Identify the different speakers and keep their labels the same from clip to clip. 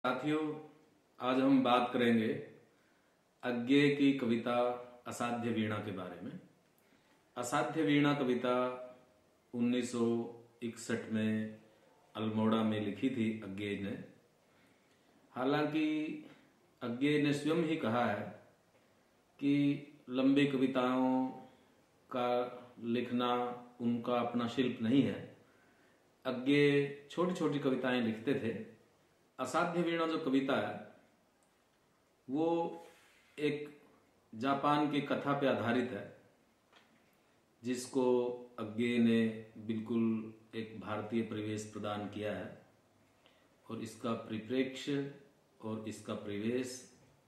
Speaker 1: साथियों, आज हम बात करेंगे अज्ञे की कविता असाध्य वीणा के बारे में। असाध्य वीणा कविता 1961 में अल्मोड़ा में लिखी थी अज्ञे ने। हालाँकि अज्ञे ने स्वयं ही कहा है कि लंबी कविताओं का लिखना उनका अपना शिल्प नहीं है। अज्ञे छोटी छोटी कविताएँ लिखते थे असाध्य वीणा जो कविता है, वो एक जापान की कथा पे आधारित है, जिसको अज्ञे ने बिल्कुल एक भारतीय परिवेश प्रदान किया है, और इसका परिप्रेक्ष्य और इसका परिवेश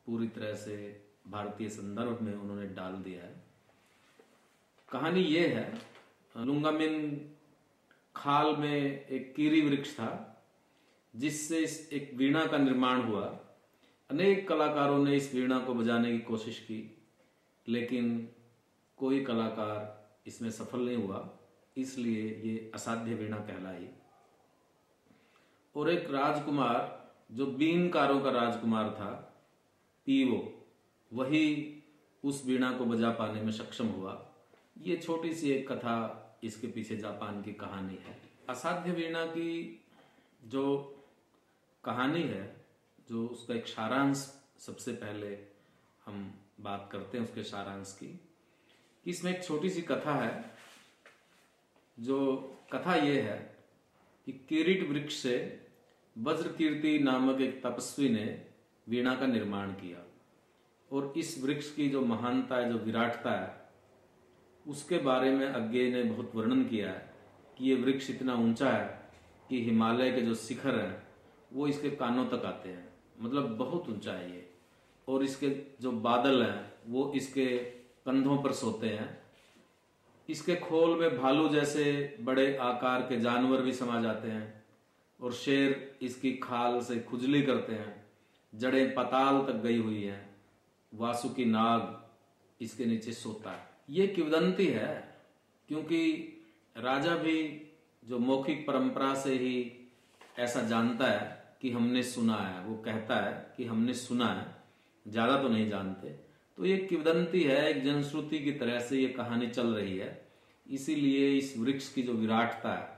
Speaker 1: पूरी तरह से भारतीय संदर्भ में उन्होंने डाल दिया है। कहानी ये है, लुंगामिन खाल में एक कीरी वृक्ष था जिससे इस एक वीणा का निर्माण हुआ। अनेक कलाकारों ने इस वीणा को बजाने की कोशिश की, लेकिन कोई कलाकार इसमें सफल नहीं हुआ, इसलिए ये असाध्य वीणा कहलाई। और एक राजकुमार, जो बीनकारों का राजकुमार था, पीवो, वही उस वीणा को बजा पाने में सक्षम हुआ। ये छोटी सी एक कथा इसके पीछे जापान की कहानी है। असाध्य वीणा की जो कहानी है, जो उसका एक सारांश सबसे पहले हम बात करते हैं उसके सारांश की, कि इसमें एक छोटी सी कथा है, जो कथा ये है कि किरीट वृक्ष से वज्र कीर्ति नामक एक तपस्वी ने वीणा का निर्माण किया। और इस वृक्ष की जो महानता है, जो विराटता है, उसके बारे में अज्ञे ने बहुत वर्णन किया है कि ये वृक्ष इतना ऊँचा है कि हिमालय के जो शिखर हैं वो इसके कानों तक आते हैं। मतलब बहुत ऊँचा है ये। और इसके जो बादल हैं, वो इसके कंधों पर सोते हैं। इसके खोल में भालू जैसे बड़े आकार के जानवर भी समा जाते हैं। और शेर इसकी खाल से खुजली करते हैं। जड़ें पताल तक गई हुई हैं। वासुकी नाग इसके नीचे सोता है। ये किवदंती है, क्योंकि राजा भी जो मौखिक परंपरा से ही ऐसा जानता है कि हमने सुना है। वो कहता है कि हमने सुना है, ज़्यादा तो नहीं जानते। तो ये किवदंती है, एक जनश्रुति की तरह से ये कहानी चल रही है। इसीलिए इस वृक्ष की जो विराटता है,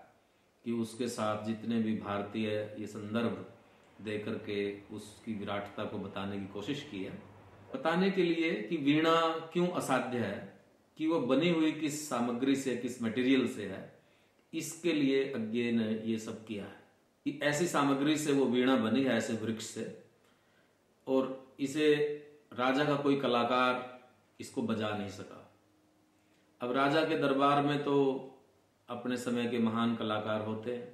Speaker 1: कि उसके साथ जितने भी भारतीय ये संदर्भ दे करके उसकी विराटता को बताने की कोशिश की है। बताने के लिए कि वीणा क्यों असाध्य है, कि वो बनी हुई किस सामग्री से, किस मटेरियल से है, इसके लिए अज्ञे ने ये सब किया है। कि ऐसी सामग्री से वो वीणा बनी है, ऐसे वृक्ष से, और इसे राजा का कोई कलाकार इसको बजा नहीं सका। अब राजा के दरबार में तो अपने समय के महान कलाकार होते हैं,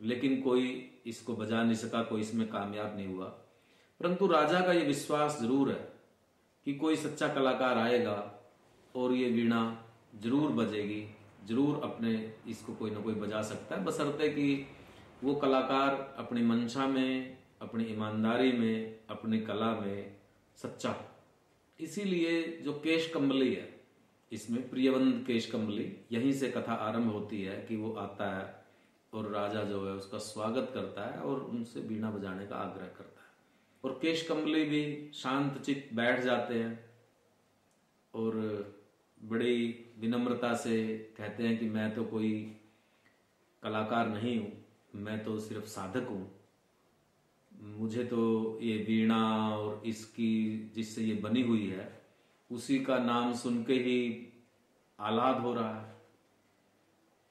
Speaker 1: लेकिन कोई इसको बजा नहीं सका, कोई इसमें कामयाब नहीं हुआ। परंतु राजा का यह विश्वास ज़रूर है कि कोई सच्चा कलाकार आएगा और ये वीणा ज़रूर बजेगी, ज़रूर अपने इसको कोई ना कोई बजा सकता है। बसरते कि वो कलाकार अपनी मंशा में, अपनी ईमानदारी में, अपनी कला में सच्चा इसीलिए जो केश कम्बली है, इसमें प्रियवंत केश कम्बली, यहीं से कथा आरंभ होती है कि वो आता है और राजा जो है उसका स्वागत करता है और उनसे बीणा बजाने का आग्रह करता है। और केश कम्बली भी शांत चित्त बैठ जाते हैं और बड़ी विनम्रता से कहते हैं कि मैं तो कोई कलाकार नहीं हूँ। मैं तो सिर्फ़ साधक हूँ। मुझे तो ये वीणा और इसकी जिससे ये बनी हुई है, उसी का नाम सुन के ही आह्लाद हो रहा है।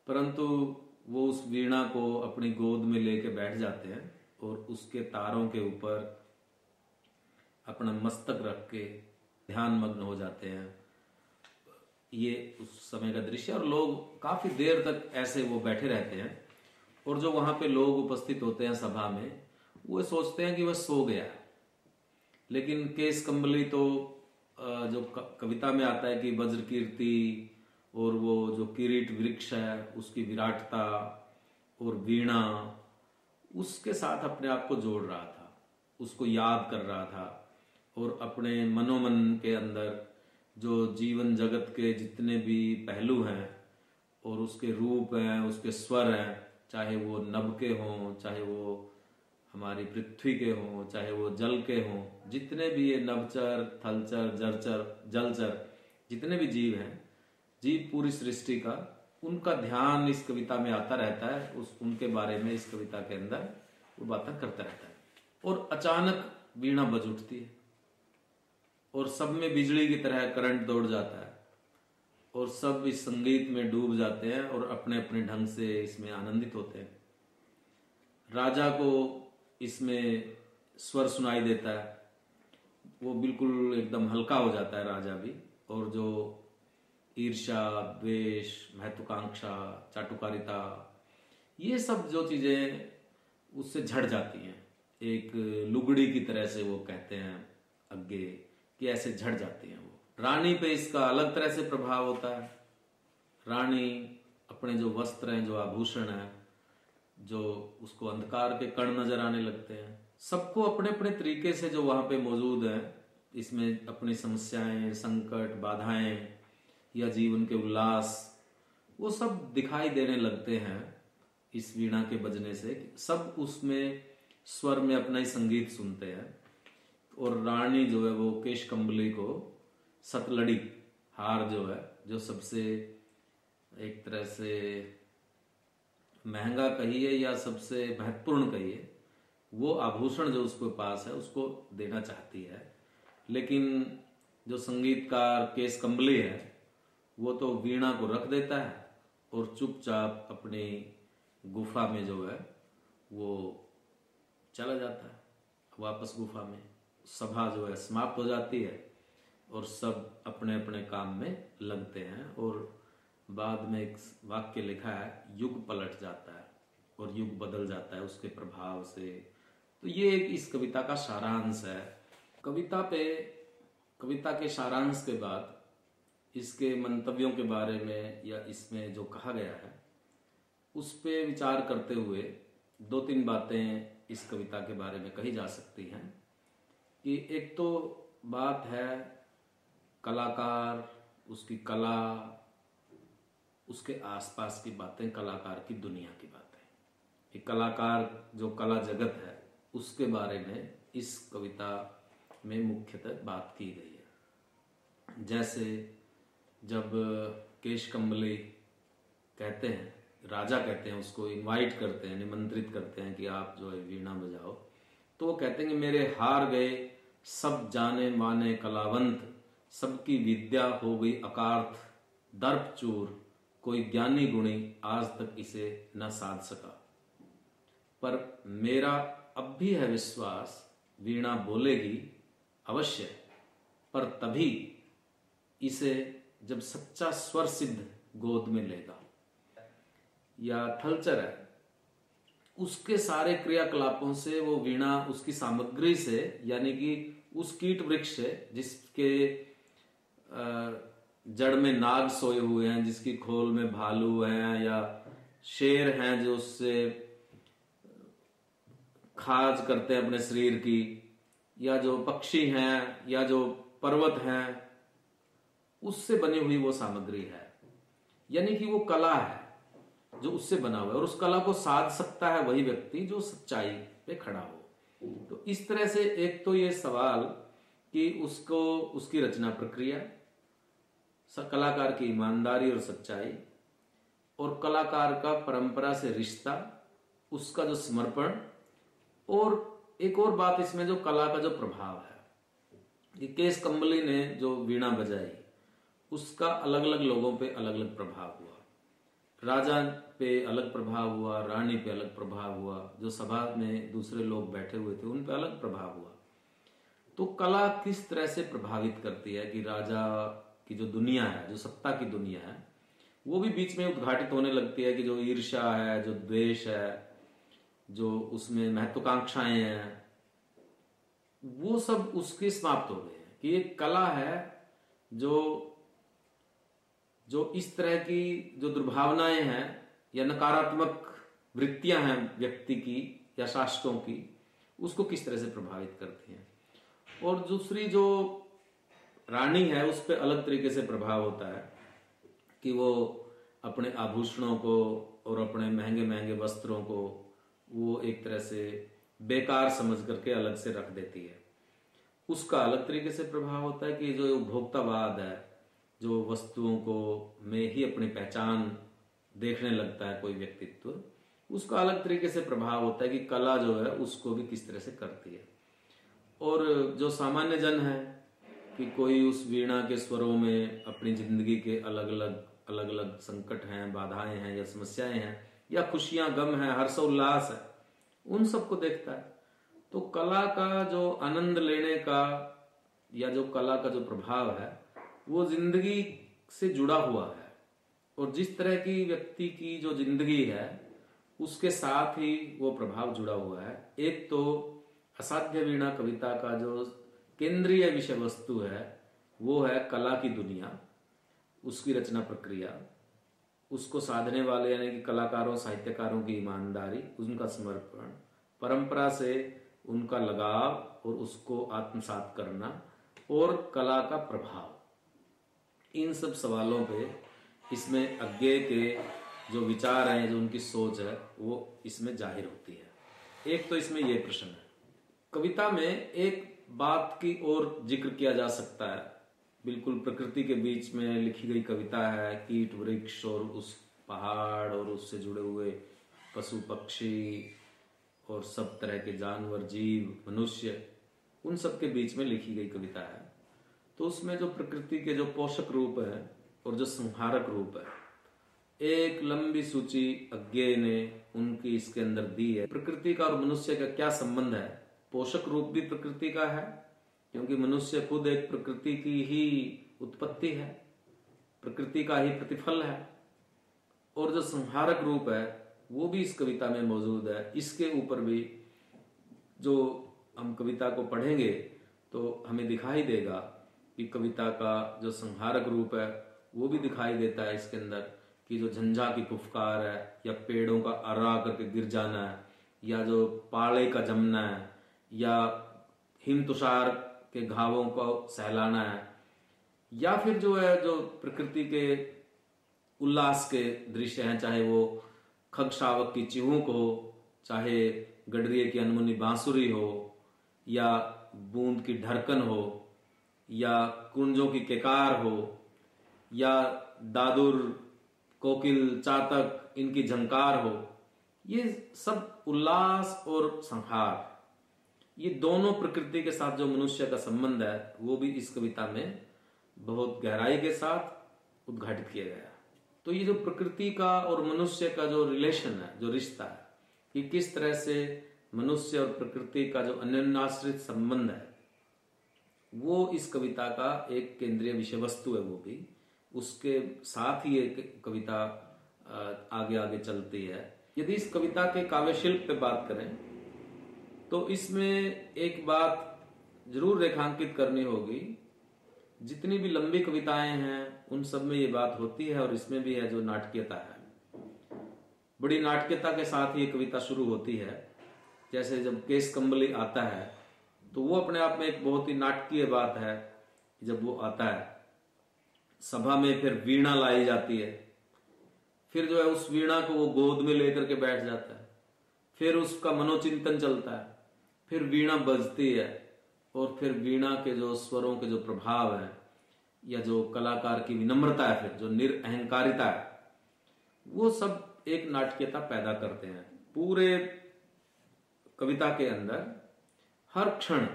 Speaker 1: परंतु वो उस वीणा को अपनी गोद में लेके बैठ जाते हैं और उसके तारों के ऊपर अपना मस्तक रख के ध्यान मग्न हो जाते हैं। ये उस समय का दृश्य और लोग काफ़ी देर तक ऐसे वो बैठे रहते हैं। और जो वहाँ पे लोग उपस्थित होते हैं सभा में, वो सोचते हैं कि वह सो गया लेकिन केस कंबली तो जो कविता में आता है कि वज्र कीर्ति और वो जो किरीट वृक्ष है, उसकी विराटता और वीणा, उसके साथ अपने आप को जोड़ रहा था, उसको याद कर रहा था और अपने मनोमन के अंदर जो जीवन जगत के जितने भी पहलू हैं और उसके रूप हैं, उसके स्वर हैं चाहे वो नब के हों, चाहे वो हमारी पृथ्वी के हों, चाहे वो जल के हों, जितने भी ये नवचर थलचर जरचर जलचर जितने भी जीव हैं, जीव पूरी सृष्टि का, उनका ध्यान इस कविता में आता रहता है, उस, उनके बारे में इस कविता के अंदर वो बातें करता रहता है। और अचानक वीणा बज उठती है, और सब में बिजली की तरह करंट दौड़ जाता है। और सब इस संगीत में डूब जाते हैं और अपने अपने ढंग से इसमें आनंदित होते हैं। राजा को इसमें स्वर सुनाई देता है। वो बिल्कुल एकदम हल्का हो जाता है राजा भी। और जो ईर्षा द्वेष, महत्वाकांक्षा, चाटुकारिता, ये सब जो चीज़ें उससे झड़ जाती हैं। एक लुगड़ी की तरह से वो कहते हैं अग्गे कि ऐसे झड़ जाती हैं रानी पे इसका अलग तरह से प्रभाव होता है। रानी अपने जो वस्त्र हैं, जो आभूषण है, जो उसको अंधकार के कण नज़र आने लगते हैं, सबको अपने अपने तरीके से जो वहाँ पे मौजूद है, इसमें अपनी समस्याएँ, संकट, बाधाएँ, या जीवन के उल्लास, वो सब दिखाई देने लगते हैं इस वीणा के बजने से सब उसमें स्वर में अपना ही संगीत सुनते हैं। और रानी जो है वो केश कम्बली को सतलड़ी, हार जो है, जो सबसे एक तरह से महँगा कहिए या सबसे महत्वपूर्ण कहिए वो आभूषण जो उसके पास है, उसको देना चाहती है। लेकिन जो संगीतकार केस कम्बली है, वो तो वीणा को रख देता है और चुपचाप अपनी गुफा में जो है, वो चला जाता है। वापस गुफा में सभा जो है, समाप्त हो जाती है। और सब अपने अपने काम में लगते हैं और बाद में एक वाक्य लिखा है, युग पलट जाता है और युग बदल जाता है उसके प्रभाव से। तो ये एक इस कविता का सारांश है। कविता पे, कविता के सारांश के बाद इसके मंतव्यों के बारे में या इसमें जो कहा गया है, उस पर विचार करते हुए दो तीन बातें इस कविता के बारे में कही जा सकती हैं कि एक तो बात है कलाकार, उसकी कला, उसके आसपास की बातें कलाकार की दुनिया की बातें। एक कलाकार जो कला जगत है, उसके बारे में इस कविता में मुख्यतः बात की गई है। जैसे जब केश कम्बली कहते हैं, राजा कहते हैं, उसको इनवाइट करते हैं, निमंत्रित करते हैं कि आप जो है वीणा बजाओ तो वो कहते हैं कि मेरे हार गए, सब जाने माने कलावंत सबकी विद्या हो गई अकार्थ, दर्प चूर, कोई ज्ञानी गुणी आज तक इसे न साध सका। पर मेरा अब भी है विश्वास, वीणा बोलेगी, अवश्य पर तभी इसे जब सच्चा स्वर सिद्ध गोद में लेगा। या थलचर है, उसके सारे क्रियाकलापों से वो वीणा उसकी सामग्री से, यानी कि उस कीट वृक्ष से, जिसके जड़ में नाग सोए हुए हैं, जिसकी खोल में भालू हैं या शेर हैं जो उससे खाज करते हैं अपने शरीर की, या जो पक्षी हैं, या जो पर्वत हैं, उससे बनी हुई वो सामग्री है। यानी कि वो कला है, जो उससे बना हुआ है। और उस कला को साध सकता है वही व्यक्ति जो सच्चाई पे खड़ा हो। तो इस तरह से एक तो ये सवाल कि उसको, उसकी रचना प्रक्रिया कलाकार की ईमानदारी और सच्चाई और कलाकार का परंपरा से रिश्ता, उसका जो समर्पण और एक और बात इसमें जो कला का जो प्रभाव है कि केस कंबली ने जो वीणा बजाई, उसका अलग अलग लोगों पे अलग अलग प्रभाव हुआ। राजा पे अलग प्रभाव हुआ, रानी पे अलग प्रभाव हुआ, जो सभा में दूसरे लोग बैठे हुए थे, उन पे अलग प्रभाव हुआ। तो कला किस तरह से प्रभावित करती है कि राजा की जो दुनिया है, जो सत्ता की दुनिया है, वो भी बीच में उद्घाटित होने लगती है कि जो ईर्षा है, जो द्वेष है, जो उसमें महत्वाकांक्षाएँ हैं, वो सब उसके समाप्त हो गए हैं कि एक कला है जो जो इस तरह की जो दुर्भावनाएँ हैं या नकारात्मक वृत्तियाँ हैं व्यक्ति की या शासकों की, उसको किस तरह से प्रभावित करती हैं? और दूसरी जो रानी है, उस पर अलग तरीके से प्रभाव होता है कि वो अपने आभूषणों को और अपने महँगे महँगे वस्त्रों को वो एक तरह से बेकार समझ करके अलग से रख देती है। उसका अलग तरीके से प्रभाव होता है कि जो उपभोक्तावाद है, जो वस्तुओं को में ही अपनी पहचान देखने लगता है कोई व्यक्तित्व, उसका अलग तरीके से प्रभाव होता है कि कला जो है, उसको भी किस तरह से करती है। और जो सामान्य जन है कि कोई उस वीणा के स्वरों में अपनी ज़िंदगी के अलग अलग अलग अलग संकट हैं, बाधाएँ हैं या समस्याएँ हैं या खुशियाँ, गम है, हर्ष उल्लास है, उन सबको देखता है। तो कला का जो आनंद लेने का या जो कला का जो प्रभाव है, वो ज़िंदगी से जुड़ा हुआ है। और जिस तरह की व्यक्ति की जो ज़िंदगी है, उसके साथ ही वो प्रभाव जुड़ा हुआ है। एक तो असाध्य वीणा कविता का जो केंद्रीय विषय वस्तु है, वो है कला की दुनिया, उसकी रचना प्रक्रिया, उसको साधने वाले यानी कि कलाकारों, साहित्यकारों की ईमानदारी, उनका समर्पण, परंपरा से उनका लगाव और उसको आत्मसात करना और कला का प्रभाव। इन सब सवालों पे इसमें अज्ञे के जो विचार हैं, जो उनकी सोच है, वो इसमें ज़ाहिर होती है। एक तो इसमें ये प्रश्न है। कविता में एक बात की ओर ज़िक्र किया जा सकता है। बिल्कुल प्रकृति के बीच में लिखी गई कविता है, कीट, वृक्ष और उस पहाड़ और उससे जुड़े हुए पशु, पक्षी और सब तरह के जानवर, जीव, मनुष्य, उन सब के बीच में लिखी गई कविता है। तो उसमें जो प्रकृति के जो पोषक रूप है और जो संहारक रूप है, एक लंबी सूची अज्ञे ने उनकी इसके अंदर दी है। प्रकृति का और मनुष्य का क्या संबंध है? पोषक रूप भी प्रकृति का है, क्योंकि मनुष्य खुद एक प्रकृति की ही उत्पत्ति है, प्रकृति का ही प्रतिफल है। और जो संहारक रूप है, वो भी इस कविता में मौजूद है। इसके ऊपर भी जो हम कविता को पढ़ेंगे तो हमें दिखाई देगा कि कविता का जो संहारक रूप है, वो भी दिखाई देता है इसके अंदर कि जो झंझा की फुफकार है, या पेड़ों का अर्रा करके गिर जाना है, या जो पाले का जमना है या हिम तुषार के घावों को सहलाना है, या फिर जो है, जो प्रकृति के उल्लास के दृश्य हैं, चाहे वो खग शावक की चिहूक हो, चाहे गडरिए की अनमुनी बांसुरी हो, या बूंद की ढरकन हो, या कुंजों की केकार हो, या दादुर, कोकिल, चातक, इनकी झंकार हो, ये सब उल्लास और संहार। ये दोनों प्रकृति के साथ जो मनुष्य का संबंध है, वो भी इस कविता में बहुत गहराई के साथ उद्घाटित किया गया तो ये जो प्रकृति का और मनुष्य का जो रिलेशन है, जो रिश्ता है कि किस तरह से मनुष्य और प्रकृति का जो अन्यनाश्रित संबंध है, वो इस कविता का एक केंद्रीय विषय वस्तु है वो भी। उसके साथ ही एक कविता आगे आगे चलती है। यदि इस कविता के काव्य शिल्प पे बात करें तो इसमें एक बात ज़रूर रेखांकित करनी होगी। जितनी भी लंबी कविताएँ हैं, उन सब में ये बात होती है और इसमें भी है जो नाटकीयता है। बड़ी नाटकीयता के साथ ये कविता शुरू होती है। जैसे जब केस कंबली आता है तो वो अपने आप में एक बहुत ही नाटकीय बात है, जब वो आता है। सभा में फिर वीणा लाई जाती है। फिर जो है उस वीणा को वो गोद में लेकर के बैठ जाता है। फिर उसका मनोचिंतन चलता है। फिर वीणा बजती है और फिर वीणा के जो स्वरों के जो प्रभाव है या जो कलाकार की विनम्रता है फिर, जो निरअहकारिता है, वो सब एक नाटकीयता पैदा करते हैं। पूरे कविता के अंदर हर क्षण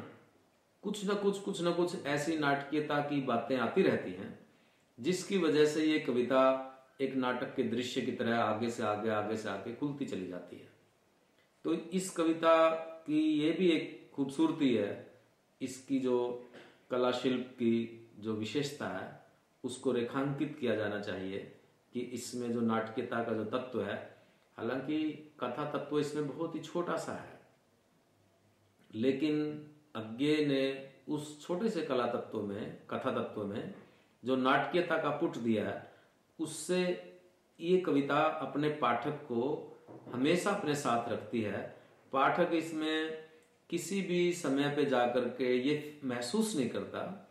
Speaker 1: कुछ न कुछ कुछ न कुछ ऐसी नाटकीयता की बातें आती रहती हैं, जिसकी वजह से ये कविता एक नाटक के दृश्य की तरह आगे से आगे आगे से आगे खुलती चली जाती है। तो इस कविता की ये भी एक खूबसूरती है, इसकी जो कला शिल्प की जो विशेषता है, उसको रेखांकित किया जाना चाहिए कि इसमें जो नाटकीयता का जो तत्व है, हालाँकि कथा तत्व इसमें बहुत ही छोटा सा है, लेकिन अज्ञे ने उस छोटे से कला तत्व में, कथा तत्व में जो नाटकीयता का पुट दिया है, उससे ये कविता अपने पाठक को हमेशा अपने साथ रखती है पाठक इसमें किसी भी समय पे जाकर के ये महसूस नहीं करता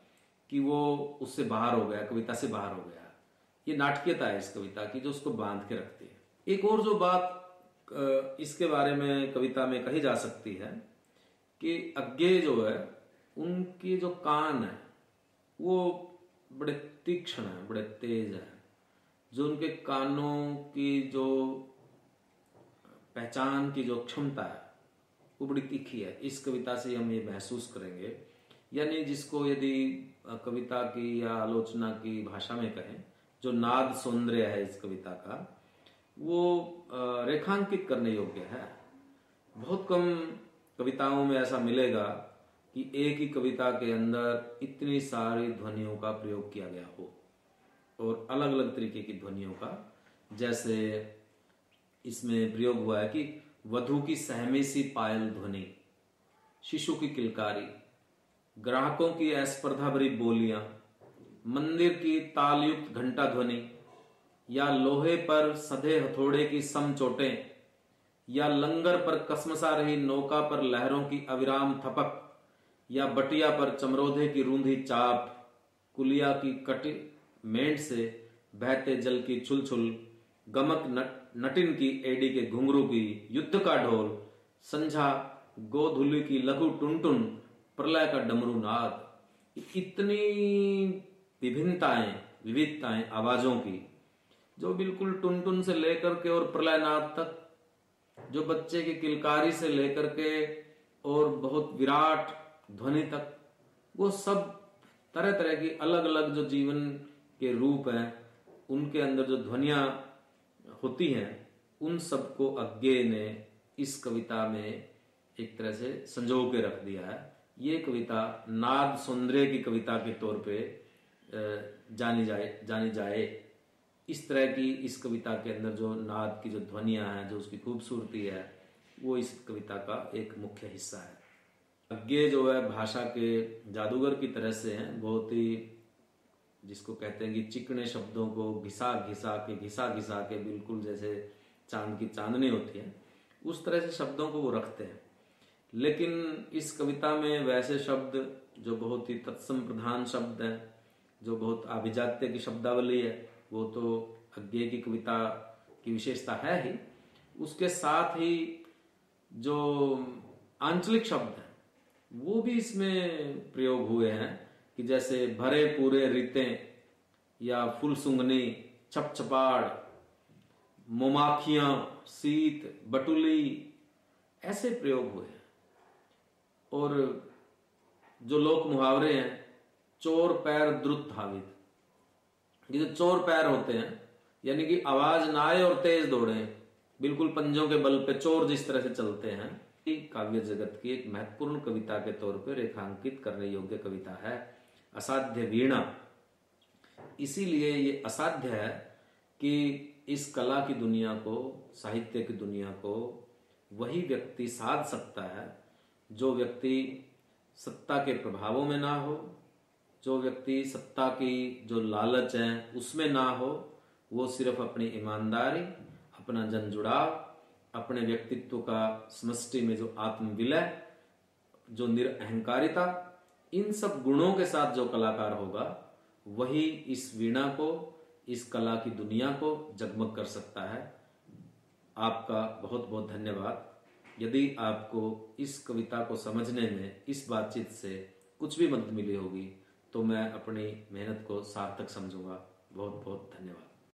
Speaker 1: कि वो उससे बाहर हो गया, कविता से बाहर हो गया। ये नाटकीयता है इस कविता की, जो उसको बाँध के रखती है। एक और जो बात इसके बारे में कविता में कही जा सकती है कि अज्ञे जो है, उनके जो कान है, वो बड़े तीक्ष्ण है, बड़े तेज है, जो उनके कानों की जो पहचान की जो क्षमता है वो बड़ी तीखी है। इस कविता से हम ये महसूस करेंगे। यानी जिसको यदि कविता की या आलोचना की भाषा में कहें, जो नाद सौंदर्य है इस कविता का, वो रेखांकित करने योग्य है। बहुत कम कविताओं में ऐसा मिलेगा कि एक ही कविता के अंदर इतनी सारी ध्वनियों का प्रयोग किया गया हो। और अलग अलग तरीके की ध्वनियों का, जैसे इसमें प्रयोग हुआ है कि वधु की सहमी सी पायल ध्वनि, शिशु की किलकारी, ग्राहकों की अस्पर्धा भरी बोलियाँ, मंदिर की तालयुक्त घंटा ध्वनि, या लोहे पर सधे हथौड़े की सम चोटें, या लंगर पर कसमसा रही नौका पर लहरों की अविराम थपक, या बटिया पर चमरोधे की रूंधी चाप, कुलिया की कटी मेंट से बहते जल की छुलछुल गमक नट, नटिन की एडी के घुंघरू की युद्ध का ढोल संझा गोधुली की लघु टुनटुन प्रलय का डमरू नाद। इतनी विभिन्नताएँ विविधताएँ आवाजों की जो बिल्कुल टुन टुन से लेकर के और प्रलय नाद तक जो बच्चे की किलकारी से लेकर के और बहुत विराट ध्वनि तक वो सब तरह तरह की अलग अलग जो जीवन के रूप हैं उनके अंदर जो ध्वनिया होती हैं, उन सबको अज्ञे ने इस कविता में एक तरह से संजो के रख दिया है। ये कविता नाद सौंदर्य की कविता के तौर पे जानी जाए जानी जाए। इस तरह की इस कविता के अंदर जो नाद की जो ध्वनिया है, जो उसकी खूबसूरती है, वो इस कविता का एक मुख्य हिस्सा है। अज्ञे जो है, भाषा के जादूगर की तरह से हैं, बहुत ही जिसको कहते हैं कि चिकने शब्दों को घिसा घिसा के घिसा घिसा के बिल्कुल जैसे चाँद की चांदनी होती है, उस तरह से शब्दों को वो रखते हैं। लेकिन इस कविता में वैसे शब्द जो बहुत ही तत्सम प्रधान शब्द है, जो बहुत अभिजात्य की शब्दावली है, वो तो अज्ञे की कविता की विशेषता है ही। उसके साथ ही जो आंचलिक शब्द है, वो भी इसमें प्रयोग हुए हैं। कि जैसे भरे पूरे रिते या फुल सुंगनी छपछपाड़, मोमाखियाँ, सीत, बटुली, ऐसे प्रयोग हुए हैं। और जो लोक मुहावरे हैं, चोर पैर द्रुत धावित। ये जो चोर पैर होते हैं, यानी कि आवाज़ ना आए और तेज दौड़े, बिल्कुल पंजों के बल पे चोर जिस तरह से चलते हैं काव्य जगत की एक महत्वपूर्ण कविता के तौर पर रेखांकित करने योग्य कविता है। असाध्य वीणा। इसीलिए ये असाध्य है कि इस कला की दुनिया को, साहित्य की दुनिया को वही व्यक्ति साध सकता है, जो व्यक्ति सत्ता के प्रभावों में ना हो, जो व्यक्ति सत्ता की जो लालच है उसमें ना हो, वो सिर्फ़ अपनी ईमानदारी, अपना जन जुड़ाव अपने व्यक्तित्व का समष्टि में जो आत्मविलय, जो निरअहकारिता इन सब गुणों के साथ जो कलाकार होगा, वही इस वीणा को, इस कला की दुनिया को जगमग कर सकता है। आपका बहुत बहुत धन्यवाद। यदि आपको इस कविता को समझने में, इस बातचीत से कुछ भी मदद मिली होगी तो मैं अपनी मेहनत को सार्थक समझूँगा। बहुत बहुत धन्यवाद।